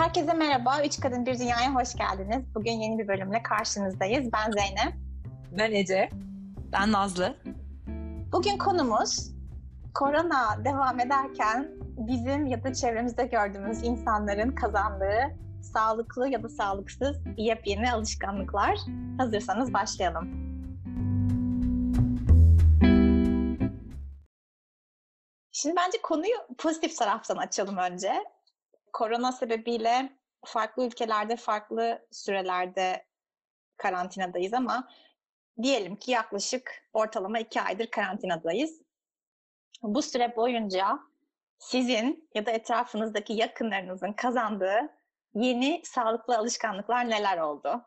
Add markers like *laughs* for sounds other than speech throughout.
Herkese merhaba. Üç Kadın Bir Dünya'ya hoş geldiniz. Bugün yeni bir bölümle karşınızdayız. Ben Zeynep. Ben Ece. Ben Nazlı. Bugün konumuz korona devam ederken bizim ya da çevremizde gördüğümüz insanların kazandığı sağlıklı ya da sağlıksız yepyeni alışkanlıklar. Hazırsanız başlayalım. Şimdi bence konuyu pozitif taraftan açalım önce. Korona sebebiyle farklı ülkelerde farklı sürelerde karantinadayız ama diyelim ki yaklaşık ortalama iki aydır karantinadayız. Bu süre boyunca sizin ya da etrafınızdaki yakınlarınızın kazandığı yeni sağlıklı alışkanlıklar neler oldu?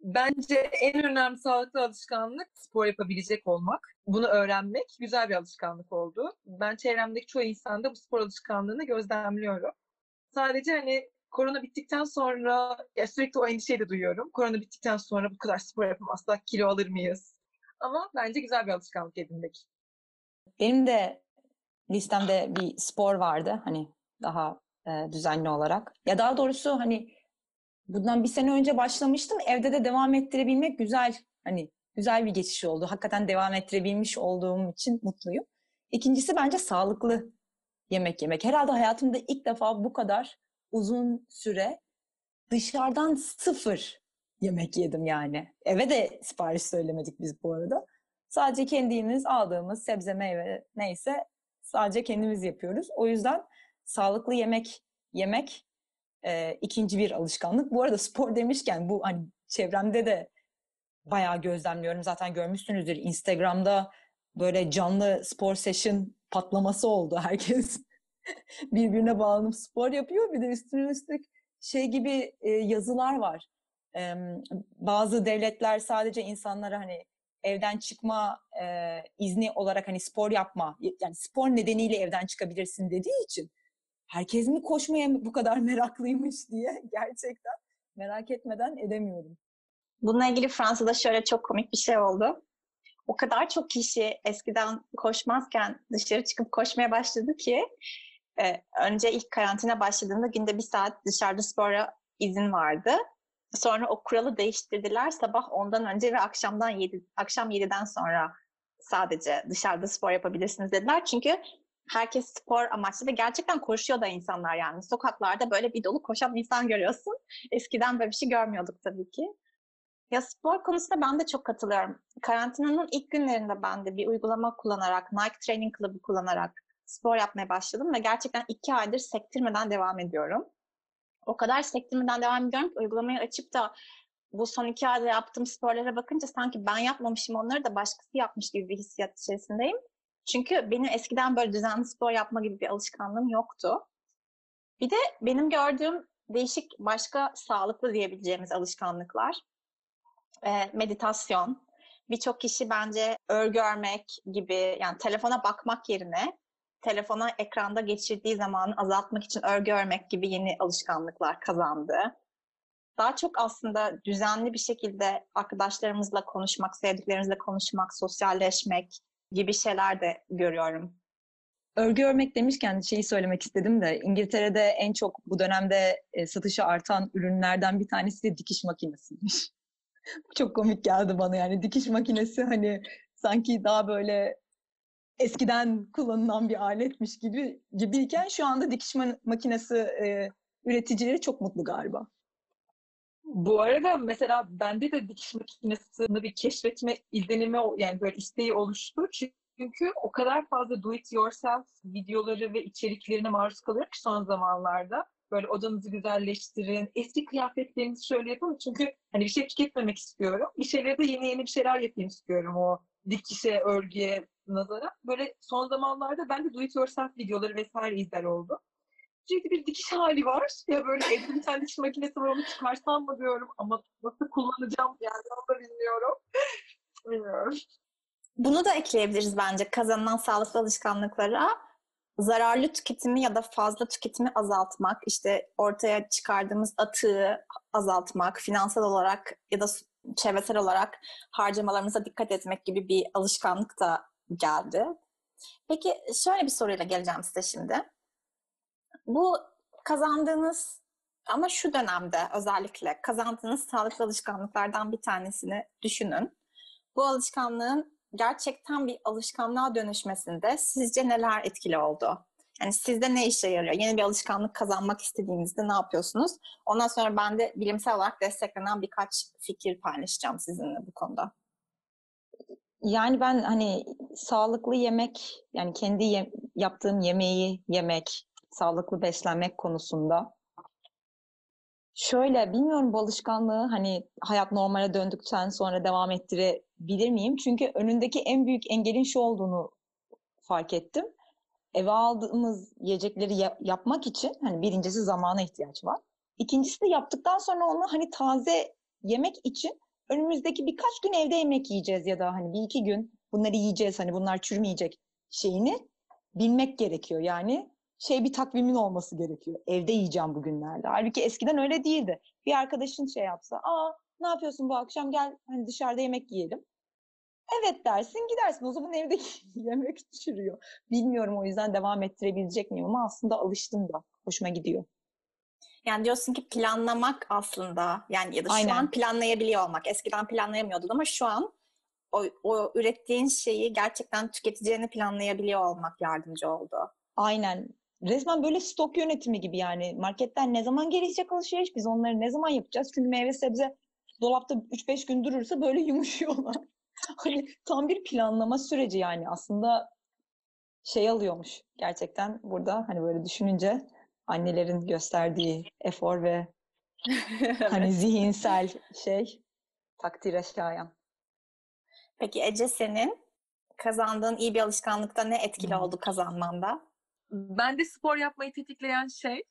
Bence en önemli sağlıklı alışkanlık spor yapabilecek olmak. Bunu öğrenmek güzel bir alışkanlık oldu. Ben çevremdeki çoğu insanda bu spor alışkanlığını gözlemliyorum. Sadece hani korona bittikten sonra ya sürekli o endişeyi de duyuyorum. Korona bittikten sonra bu kadar spor yapamazsak kilo alır mıyız? Ama bence güzel bir alışkanlık edinmek. Benim de listemde bir spor vardı hani daha e, düzenli olarak. Ya daha doğrusu hani bundan bir sene önce başlamıştım. Evde de devam ettirebilmek güzel hani güzel bir geçiş oldu. Hakikaten devam ettirebilmiş olduğum için mutluyum. İkincisi bence sağlıklı yemek yemek. Herhalde hayatımda ilk defa bu kadar uzun süre dışarıdan sıfır yemek yedim yani. Eve de sipariş söylemedik biz bu arada. Sadece kendimiz aldığımız sebze meyve neyse sadece kendimiz yapıyoruz. O yüzden sağlıklı yemek yemek e, ikinci bir alışkanlık. Bu arada spor demişken bu hani çevremde de bayağı gözlemliyorum. Zaten görmüşsünüzdür Instagram'da böyle canlı spor session patlaması oldu. *laughs* Herkes birbirine bağlanıp spor yapıyor. Bir de üstüne üstlük şey gibi e, yazılar var. E, bazı devletler sadece insanlara hani evden çıkma e, izni olarak hani spor yapma yani spor nedeniyle evden çıkabilirsin dediği için herkes mi koşmaya bu kadar *laughs* meraklıymış diye gerçekten merak etmeden edemiyorum. Bununla ilgili Fransa'da şöyle çok komik bir şey oldu. O kadar çok kişi eskiden koşmazken dışarı çıkıp koşmaya başladı ki e, önce ilk karantina başladığında günde bir saat dışarıda spora izin vardı. Sonra o kuralı değiştirdiler. Sabah ondan önce ve akşamdan 7, akşam 7'den sonra sadece dışarıda spor yapabilirsiniz dediler. Çünkü herkes spor amaçlı ve gerçekten koşuyor da insanlar yani. Sokaklarda böyle bir dolu koşan insan görüyorsun. Eskiden böyle bir şey görmüyorduk tabii ki. Ya spor konusunda ben de çok katılıyorum. Karantinanın ilk günlerinde ben de bir uygulama kullanarak, Nike Training Club'ı kullanarak spor yapmaya başladım ve gerçekten iki aydır sektirmeden devam ediyorum. O kadar sektirmeden devam ediyorum ki uygulamayı açıp da bu son iki ayda yaptığım sporlara bakınca sanki ben yapmamışım onları da başkası yapmış gibi bir hissiyat içerisindeyim. Çünkü benim eskiden böyle düzenli spor yapma gibi bir alışkanlığım yoktu. Bir de benim gördüğüm değişik başka sağlıklı diyebileceğimiz alışkanlıklar. E, meditasyon. Birçok kişi bence örgü örmek gibi yani telefona bakmak yerine telefona ekranda geçirdiği zamanı azaltmak için örgü örmek gibi yeni alışkanlıklar kazandı. Daha çok aslında düzenli bir şekilde arkadaşlarımızla konuşmak, sevdiklerimizle konuşmak, sosyalleşmek gibi şeyler de görüyorum. Örgü örmek demişken şeyi söylemek istedim de İngiltere'de en çok bu dönemde satışı artan ürünlerden bir tanesi de dikiş makinesiymiş. *laughs* çok komik geldi bana yani dikiş makinesi hani sanki daha böyle eskiden kullanılan bir aletmiş gibi gibiyken şu anda dikiş makinesi e, üreticileri çok mutlu galiba. Bu arada mesela bende de dikiş makinesini bir keşfetme izlenimi yani böyle isteği oluştu. Çünkü o kadar fazla do it yourself videoları ve içeriklerine maruz kalıyorum ki son zamanlarda. Böyle odanızı güzelleştirin, eski kıyafetlerinizi şöyle yapın. Çünkü hani bir şey tüketmemek istiyorum. Bir şeyleri de yeni yeni bir şeyler yapayım istiyorum o dikişe, örgüye nazara. Böyle son zamanlarda ben de do it yourself videoları vesaire izler oldu. Sürekli bir dikiş hali var. Ya böyle evde bir tane dikiş makinesi var onu çıkarsam mı diyorum ama nasıl kullanacağım yani onu da bilmiyorum. *laughs* bilmiyorum. Bunu da ekleyebiliriz bence kazanılan sağlıklı alışkanlıklara. Zararlı tüketimi ya da fazla tüketimi azaltmak, işte ortaya çıkardığımız atığı azaltmak, finansal olarak ya da çevresel olarak harcamalarımıza dikkat etmek gibi bir alışkanlık da geldi. Peki şöyle bir soruyla geleceğim size şimdi. Bu kazandığınız Ama şu dönemde özellikle kazandığınız sağlıklı alışkanlıklardan bir tanesini düşünün. Bu alışkanlığın gerçekten bir alışkanlığa dönüşmesinde sizce neler etkili oldu? Yani sizde ne işe yarıyor? Yeni bir alışkanlık kazanmak istediğinizde ne yapıyorsunuz? Ondan sonra ben de bilimsel olarak desteklenen birkaç fikir paylaşacağım sizinle bu konuda. Yani ben hani sağlıklı yemek, yani kendi ye- yaptığım yemeği yemek, sağlıklı beslenmek konusunda şöyle bilmiyorum bu alışkanlığı hani hayat normale döndükten sonra devam ettirebilir miyim? Çünkü önündeki en büyük engelin şu olduğunu fark ettim. Eve aldığımız yiyecekleri ya- yapmak için hani birincisi zamana ihtiyaç var. İkincisi de yaptıktan sonra onu hani taze yemek için önümüzdeki birkaç gün evde yemek yiyeceğiz ya da hani bir iki gün bunları yiyeceğiz hani bunlar çürümeyecek şeyini bilmek gerekiyor. Yani şey bir takvimin olması gerekiyor. Evde yiyeceğim bugünlerde. Halbuki eskiden öyle değildi. Bir arkadaşın şey yapsa, aa ne yapıyorsun bu akşam gel hani dışarıda yemek yiyelim. Evet dersin gidersin. O zaman evde *laughs* yemek çürüyor. Bilmiyorum o yüzden devam ettirebilecek miyim ama aslında alıştım da. Hoşuma gidiyor. Yani diyorsun ki planlamak aslında yani ya da şu Aynen. an planlayabiliyor olmak. Eskiden planlayamıyordun ama şu an o, o ürettiğin şeyi gerçekten tüketeceğini planlayabiliyor olmak yardımcı oldu. Aynen. Resmen böyle stok yönetimi gibi yani. Marketten ne zaman gelecek alışveriş? Biz onları ne zaman yapacağız? Çünkü meyve sebze dolapta 3-5 gün durursa böyle *laughs* yumuşuyorlar. Hani tam bir planlama süreci yani. Aslında şey alıyormuş gerçekten burada hani böyle düşününce annelerin gösterdiği efor ve *laughs* hani zihinsel şey takdire şayan. Peki Ece senin kazandığın iyi bir alışkanlıkta ne etkili Hmm. oldu kazanmanda? Ben de spor yapmayı tetikleyen şey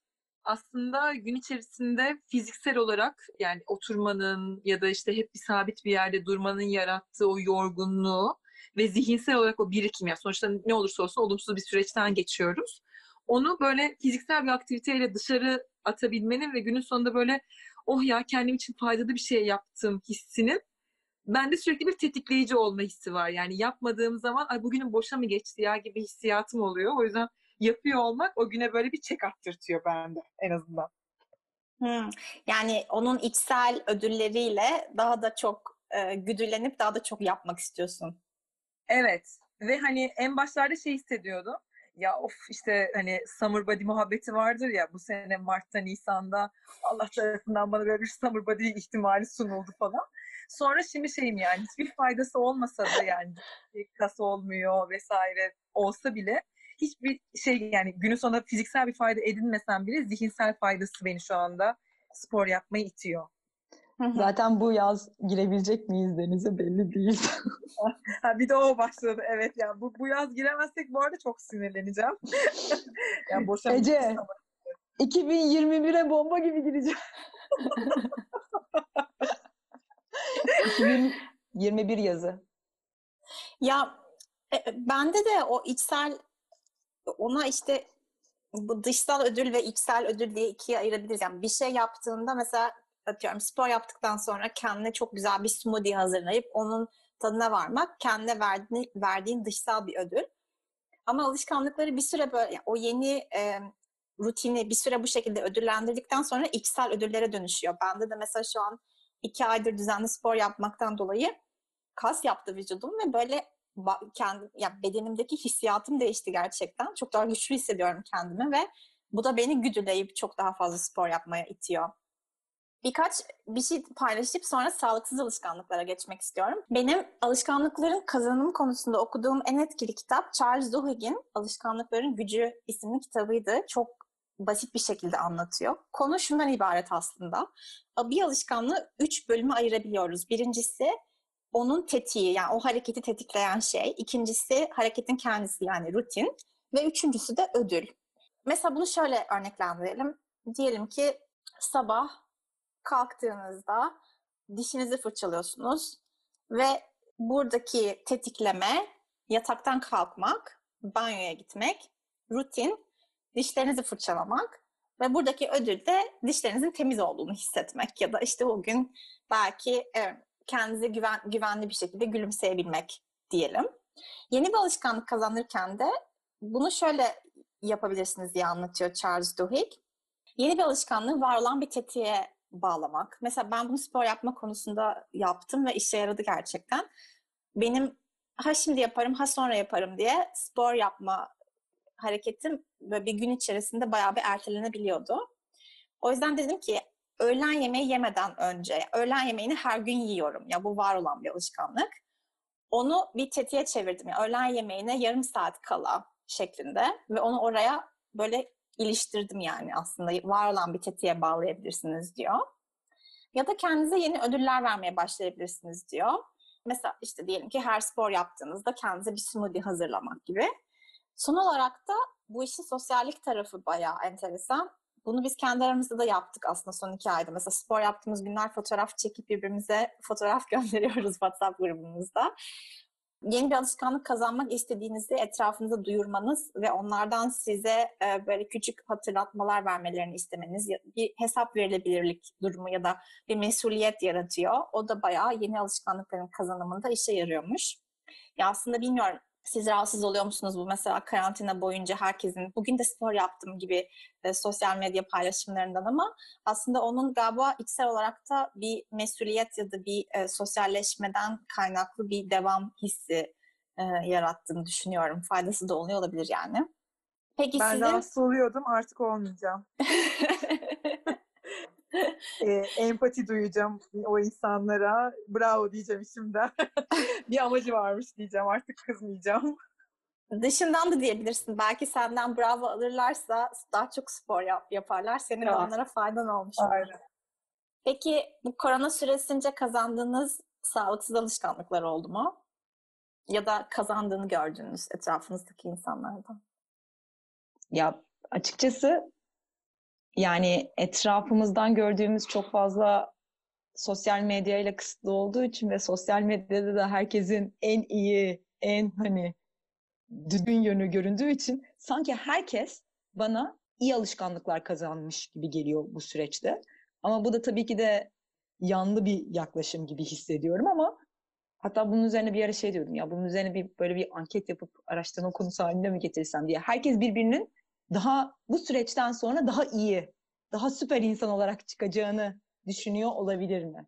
aslında gün içerisinde fiziksel olarak yani oturmanın ya da işte hep bir sabit bir yerde durmanın yarattığı o yorgunluğu ve zihinsel olarak o birikim yani sonuçta ne olursa olsun olumsuz bir süreçten geçiyoruz. Onu böyle fiziksel bir aktiviteyle dışarı atabilmenin ve günün sonunda böyle oh ya kendim için faydalı bir şey yaptım hissinin bende sürekli bir tetikleyici olma hissi var. Yani yapmadığım zaman ay bugünün boşa mı geçti ya gibi hissiyatım oluyor. O yüzden yapıyor olmak o güne böyle bir çek attırtıyor bende en azından. Hmm. Yani onun içsel ödülleriyle daha da çok e, güdülenip daha da çok yapmak istiyorsun. Evet ve hani en başlarda şey hissediyordum. Ya of işte hani summer body muhabbeti vardır ya bu sene Mart'ta Nisan'da Allah tarafından bana böyle bir summer body ihtimali sunuldu falan. Sonra şimdi şeyim yani hiçbir faydası olmasa da yani bir kas olmuyor vesaire olsa bile hiçbir şey yani günün sonunda fiziksel bir fayda edinmesem bile zihinsel faydası beni şu anda spor yapmaya itiyor. Zaten bu yaz girebilecek miyiz denize belli değil. *laughs* Ha, bir de o başladı evet yani bu, bu yaz giremezsek bu arada çok sinirleneceğim. *laughs* yani boşa Ece. 2021'e bomba gibi gireceğim. *laughs* 2021 yazı. Ya e, e, bende de o içsel ona işte bu dışsal ödül ve içsel ödül diye ikiye ayırabiliriz. Yani bir şey yaptığında mesela atıyorum spor yaptıktan sonra kendine çok güzel bir smoothie hazırlayıp onun tadına varmak kendine verdiğin, verdiğin dışsal bir ödül. Ama alışkanlıkları bir süre böyle yani o yeni e, rutini bir süre bu şekilde ödüllendirdikten sonra içsel ödüllere dönüşüyor. Bende de mesela şu an iki aydır düzenli spor yapmaktan dolayı kas yaptı vücudum ve böyle kendi ya bedenimdeki hissiyatım değişti gerçekten. Çok daha güçlü hissediyorum kendimi ve bu da beni güdüleyip çok daha fazla spor yapmaya itiyor. Birkaç bir şey paylaşıp sonra sağlıksız alışkanlıklara geçmek istiyorum. Benim alışkanlıkların kazanım konusunda okuduğum en etkili kitap Charles Duhigg'in Alışkanlıkların Gücü isimli kitabıydı. Çok basit bir şekilde anlatıyor. Konu şundan ibaret aslında. Bir alışkanlığı üç bölüme ayırabiliyoruz. Birincisi onun tetiği yani o hareketi tetikleyen şey. İkincisi hareketin kendisi yani rutin. Ve üçüncüsü de ödül. Mesela bunu şöyle örneklendirelim. Diyelim ki sabah kalktığınızda dişinizi fırçalıyorsunuz ve buradaki tetikleme yataktan kalkmak, banyoya gitmek, rutin, dişlerinizi fırçalamak ve buradaki ödül de dişlerinizin temiz olduğunu hissetmek ya da işte o gün belki kendinize güven, güvenli bir şekilde gülümseyebilmek diyelim. Yeni bir alışkanlık kazanırken de bunu şöyle yapabilirsiniz diye anlatıyor Charles Duhigg. Yeni bir alışkanlığı var olan bir tetiğe bağlamak. Mesela ben bunu spor yapma konusunda yaptım ve işe yaradı gerçekten. Benim ha şimdi yaparım ha sonra yaparım diye spor yapma hareketim böyle bir gün içerisinde bayağı bir ertelenebiliyordu. O yüzden dedim ki öğlen yemeği yemeden önce, öğlen yemeğini her gün yiyorum. Ya bu var olan bir alışkanlık. Onu bir tetiğe çevirdim. Yani öğlen yemeğine yarım saat kala şeklinde ve onu oraya böyle iliştirdim yani aslında var olan bir tetiğe bağlayabilirsiniz diyor. Ya da kendinize yeni ödüller vermeye başlayabilirsiniz diyor. Mesela işte diyelim ki her spor yaptığınızda kendinize bir smoothie hazırlamak gibi. Son olarak da bu işin sosyallik tarafı bayağı enteresan. Bunu biz kendi aramızda da yaptık aslında son iki ayda. Mesela spor yaptığımız günler fotoğraf çekip birbirimize fotoğraf *laughs* gönderiyoruz WhatsApp grubumuzda. Yeni bir alışkanlık kazanmak istediğinizi etrafınıza duyurmanız ve onlardan size e, böyle küçük hatırlatmalar vermelerini istemeniz bir hesap verilebilirlik durumu ya da bir mesuliyet yaratıyor. O da bayağı yeni alışkanlıkların kazanımında işe yarıyormuş. Ya aslında bilmiyorum siz rahatsız oluyor musunuz bu mesela karantina boyunca herkesin bugün de spor yaptım gibi e, sosyal medya paylaşımlarından ama aslında onun galiba içsel olarak da bir mesuliyet ya da bir e, sosyalleşmeden kaynaklı bir devam hissi e, yarattığını düşünüyorum. Faydası da oluyor olabilir yani. Peki ben sizin... rahatsız oluyordum artık olmayacağım. *laughs* e, empati duyacağım o insanlara. Bravo diyeceğim şimdiden. *laughs* bir amacı varmış diyeceğim. Artık kızmayacağım. Dışından da diyebilirsin. Belki senden bravo alırlarsa daha çok spor yap, yaparlar. Senin evet. onlara faydan olmuş olur. Aynen. Peki bu korona süresince kazandığınız sağlıksız alışkanlıklar oldu mu? Ya da kazandığını gördüğünüz etrafınızdaki insanlardan? Ya açıkçası yani etrafımızdan gördüğümüz çok fazla sosyal medyayla kısıtlı olduğu için ve sosyal medyada da herkesin en iyi, en hani düzgün yönü göründüğü için sanki herkes bana iyi alışkanlıklar kazanmış gibi geliyor bu süreçte. Ama bu da tabii ki de yanlı bir yaklaşım gibi hissediyorum ama hatta bunun üzerine bir ara şey diyordum ya bunun üzerine bir böyle bir anket yapıp araştırma konusu haline mi getirsem diye. Herkes birbirinin daha bu süreçten sonra daha iyi, daha süper insan olarak çıkacağını düşünüyor olabilir mi?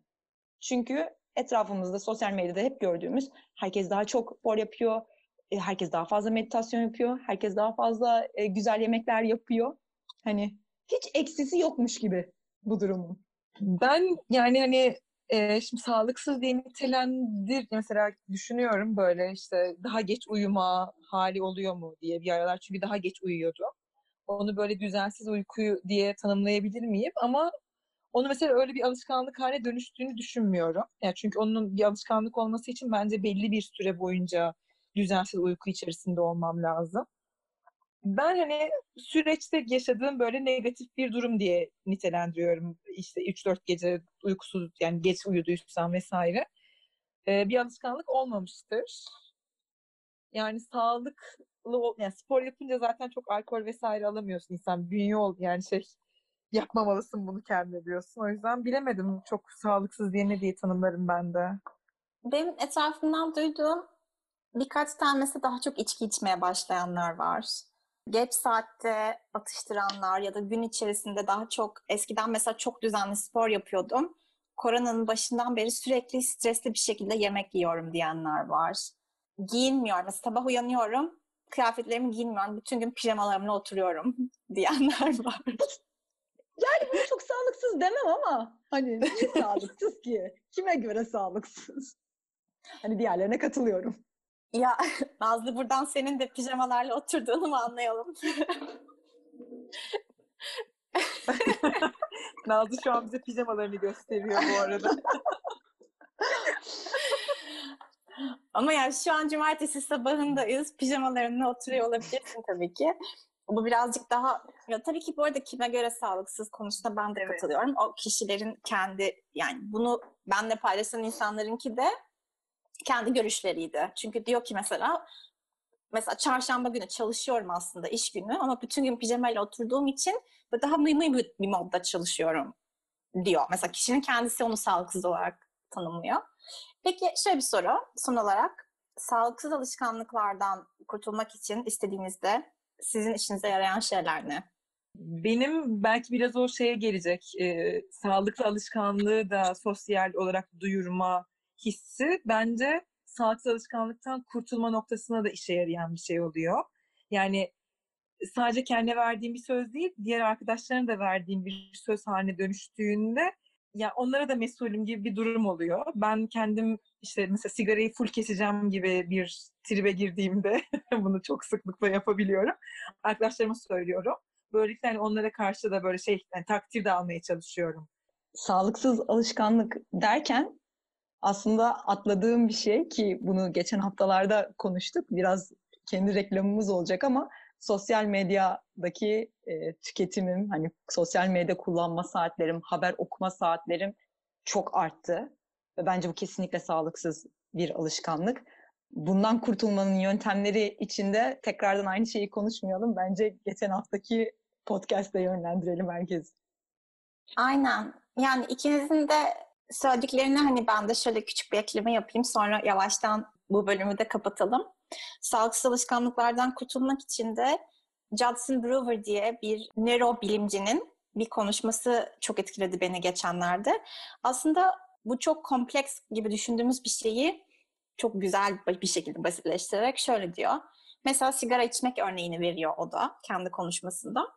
Çünkü etrafımızda sosyal medyada hep gördüğümüz herkes daha çok spor yapıyor, e, herkes daha fazla meditasyon yapıyor, herkes daha fazla e, güzel yemekler yapıyor. Hani hiç eksisi yokmuş gibi bu durumun. Ben yani hani e, şimdi sağlıksız diye nitelendir mesela düşünüyorum böyle işte daha geç uyuma hali oluyor mu diye bir aralar çünkü daha geç uyuyordu onu böyle düzensiz uykuyu diye tanımlayabilir miyim? Ama onu mesela öyle bir alışkanlık haline dönüştüğünü düşünmüyorum. Yani çünkü onun bir alışkanlık olması için bence belli bir süre boyunca düzensiz uyku içerisinde olmam lazım. Ben hani süreçte yaşadığım böyle negatif bir durum diye nitelendiriyorum. İşte 3-4 gece uykusuz yani geç uyuduysam vesaire. Ee, bir alışkanlık olmamıştır. Yani sağlık yani spor yapınca zaten çok alkol vesaire alamıyorsun insan bünye oldu yani şey *laughs* yapmamalısın bunu kendine diyorsun. O yüzden bilemedim çok sağlıksız diye ne diye tanımlarım ben de. Benim etrafımdan duyduğum birkaç tanesi daha çok içki içmeye başlayanlar var. Geç saatte atıştıranlar ya da gün içerisinde daha çok eskiden mesela çok düzenli spor yapıyordum. Koronanın başından beri sürekli stresli bir şekilde yemek yiyorum diyenler var. Giyinmiyorum. Mesela sabah uyanıyorum kıyafetlerimi giymiyorum. Bütün gün pijamalarımla oturuyorum *laughs* diyenler var. Yani bu çok sağlıksız demem ama hani *laughs* niye sağlıksız ki? Kime göre sağlıksız? Hani diğerlerine katılıyorum. Ya *laughs* Nazlı buradan senin de pijamalarla oturduğunu mu anlayalım? Nazlı şu an bize pijamalarını gösteriyor bu arada. Ama yani şu an cumartesi sabahındayız. Pijamalarında oturuyor olabilirsin tabii ki. Bu birazcık daha ya tabii ki bu arada kime göre sağlıksız konusunda ben de evet. katılıyorum. O kişilerin kendi yani bunu benle paylaşan insanlarınki de kendi görüşleriydi. Çünkü diyor ki mesela mesela çarşamba günü çalışıyorum aslında iş günü ama bütün gün pijamayla oturduğum için daha mıy mıy bir modda çalışıyorum diyor. Mesela kişinin kendisi onu sağlıksız olarak tanımlıyor. Peki şöyle bir soru son olarak. Sağlıksız alışkanlıklardan kurtulmak için istediğinizde sizin işinize yarayan şeyler ne? Benim belki biraz o şeye gelecek. E, sağlıklı alışkanlığı da sosyal olarak duyurma hissi bence sağlıksız alışkanlıktan kurtulma noktasına da işe yarayan bir şey oluyor. Yani sadece kendine verdiğim bir söz değil, diğer arkadaşlarına da verdiğim bir söz haline dönüştüğünde ya onlara da mesulüm gibi bir durum oluyor. Ben kendim işte mesela sigarayı full keseceğim gibi bir tribe girdiğimde *laughs* bunu çok sıklıkla yapabiliyorum. Arkadaşlarıma söylüyorum. Böylelikle hani onlara karşı da böyle şey yani takdir de almaya çalışıyorum. Sağlıksız alışkanlık derken aslında atladığım bir şey ki bunu geçen haftalarda konuştuk. Biraz kendi reklamımız olacak ama sosyal medyadaki e, tüketimim, hani sosyal medya kullanma saatlerim, haber okuma saatlerim çok arttı. Ve bence bu kesinlikle sağlıksız bir alışkanlık. Bundan kurtulmanın yöntemleri içinde tekrardan aynı şeyi konuşmayalım. Bence geçen haftaki podcast'te yönlendirelim herkes. Aynen. Yani ikinizin de söylediklerini hani ben de şöyle küçük bir ekleme yapayım. Sonra yavaştan bu bölümü de kapatalım. Sağlıksız alışkanlıklardan kurtulmak için de Judson Brewer diye bir nörobilimcinin bir konuşması çok etkiledi beni geçenlerde. Aslında bu çok kompleks gibi düşündüğümüz bir şeyi çok güzel bir şekilde basitleştirerek şöyle diyor. Mesela sigara içmek örneğini veriyor o da kendi konuşmasında.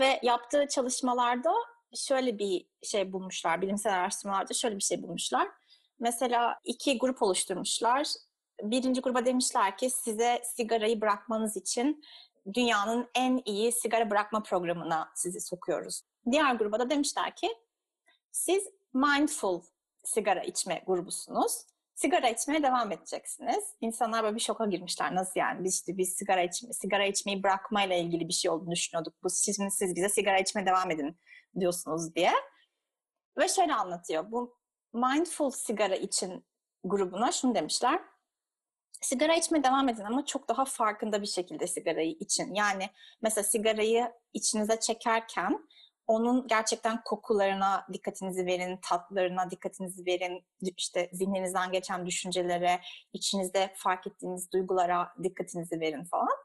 Ve yaptığı çalışmalarda şöyle bir şey bulmuşlar, bilimsel araştırmalarda şöyle bir şey bulmuşlar. Mesela iki grup oluşturmuşlar. Birinci gruba demişler ki size sigarayı bırakmanız için dünyanın en iyi sigara bırakma programına sizi sokuyoruz. Diğer gruba da demişler ki siz mindful sigara içme grubusunuz. Sigara içmeye devam edeceksiniz. İnsanlar böyle bir şoka girmişler. Nasıl yani? Biz işte biz sigara içme, sigara içmeyi bırakmayla ilgili bir şey olduğunu düşünüyorduk. Bu şimdi siz bize sigara içmeye devam edin diyorsunuz diye. Ve şöyle anlatıyor. Bu mindful sigara için grubuna şunu demişler. Sigara içmeye devam edin ama çok daha farkında bir şekilde sigarayı için. Yani mesela sigarayı içinize çekerken onun gerçekten kokularına dikkatinizi verin, tatlarına dikkatinizi verin, işte zihninizden geçen düşüncelere, içinizde fark ettiğiniz duygulara dikkatinizi verin falan.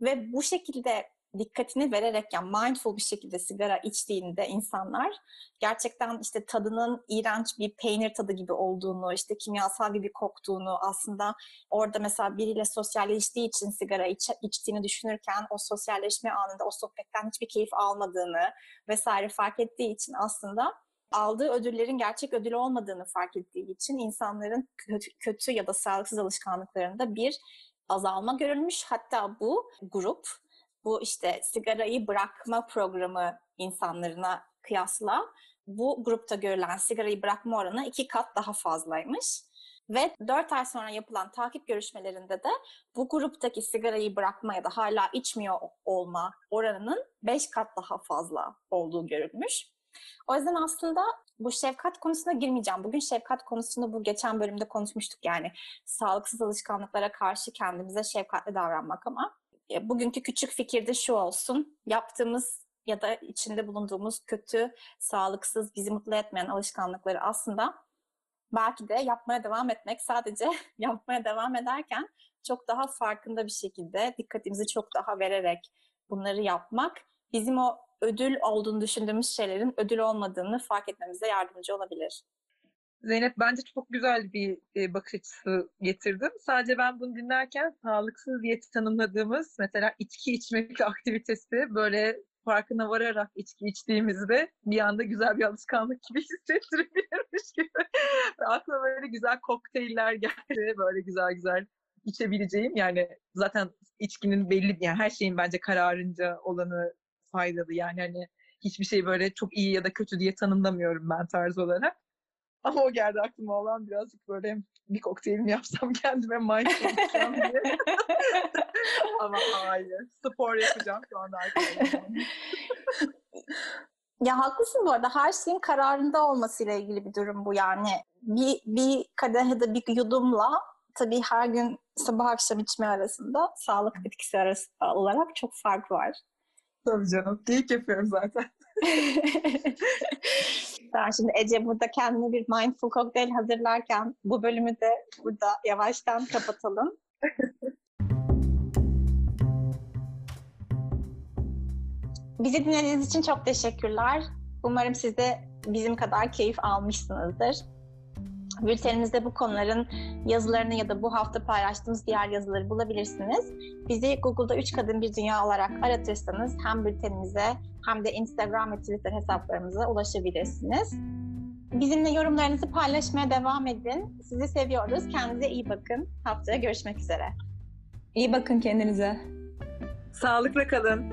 Ve bu şekilde dikkatini vererek yani mindful bir şekilde sigara içtiğinde insanlar gerçekten işte tadının iğrenç bir peynir tadı gibi olduğunu, işte kimyasal gibi koktuğunu aslında orada mesela biriyle sosyalleştiği için sigara iç, içtiğini düşünürken o sosyalleşme anında o sohbetten hiçbir keyif almadığını vesaire fark ettiği için aslında aldığı ödüllerin gerçek ödül olmadığını fark ettiği için insanların kötü, kötü ya da sağlıksız alışkanlıklarında bir azalma görülmüş. Hatta bu grup bu işte sigarayı bırakma programı insanlarına kıyasla bu grupta görülen sigarayı bırakma oranı iki kat daha fazlaymış. Ve 4 ay sonra yapılan takip görüşmelerinde de bu gruptaki sigarayı bırakma ya da hala içmiyor olma oranının 5 kat daha fazla olduğu görülmüş. O yüzden aslında bu şefkat konusuna girmeyeceğim. Bugün şefkat konusunu bu geçen bölümde konuşmuştuk yani sağlıksız alışkanlıklara karşı kendimize şefkatli davranmak ama bugünkü küçük fikir de şu olsun. Yaptığımız ya da içinde bulunduğumuz kötü, sağlıksız, bizi mutlu etmeyen alışkanlıkları aslında belki de yapmaya devam etmek sadece *laughs* yapmaya devam ederken çok daha farkında bir şekilde dikkatimizi çok daha vererek bunları yapmak bizim o ödül olduğunu düşündüğümüz şeylerin ödül olmadığını fark etmemize yardımcı olabilir. Zeynep bence çok güzel bir e, bakış açısı getirdim. Sadece ben bunu dinlerken sağlıksız diye tanımladığımız mesela içki içmek aktivitesi böyle farkına vararak içki içtiğimizde bir anda güzel bir alışkanlık gibi *laughs* hissettirebilirmiş gibi. Aklıma böyle güzel kokteyller geldi. Böyle güzel güzel içebileceğim. Yani zaten içkinin belli yani her şeyin bence kararınca olanı faydalı. Yani hani hiçbir şey böyle çok iyi ya da kötü diye tanımlamıyorum ben tarz olarak. Ama o geldi aklıma olan birazcık böyle bir kokteyl mi yapsam *laughs* kendime mindful yapacağım diye. *laughs* Ama hayır. Spor yapacağım şu anda Ya haklısın bu arada. Her şeyin kararında olmasıyla ilgili bir durum bu yani. Bir, bir kadeh ya da bir yudumla tabii her gün sabah akşam içme arasında sağlık etkisi arası olarak çok fark var. Tabii canım. Geyik yapıyorum zaten. *laughs* ben şimdi Ece burada kendine bir mindful kokteyl hazırlarken bu bölümü de burada yavaştan kapatalım. Bizi dinlediğiniz için çok teşekkürler. Umarım siz de bizim kadar keyif almışsınızdır. Bültenimizde bu konuların yazılarını ya da bu hafta paylaştığımız diğer yazıları bulabilirsiniz. Bizi Google'da 3 Kadın Bir Dünya olarak aratırsanız hem bültenimize hem de Instagram ve Twitter hesaplarımıza ulaşabilirsiniz. Bizimle yorumlarınızı paylaşmaya devam edin. Sizi seviyoruz. Kendinize iyi bakın. Haftaya görüşmek üzere. İyi bakın kendinize. Sağlıkla kalın.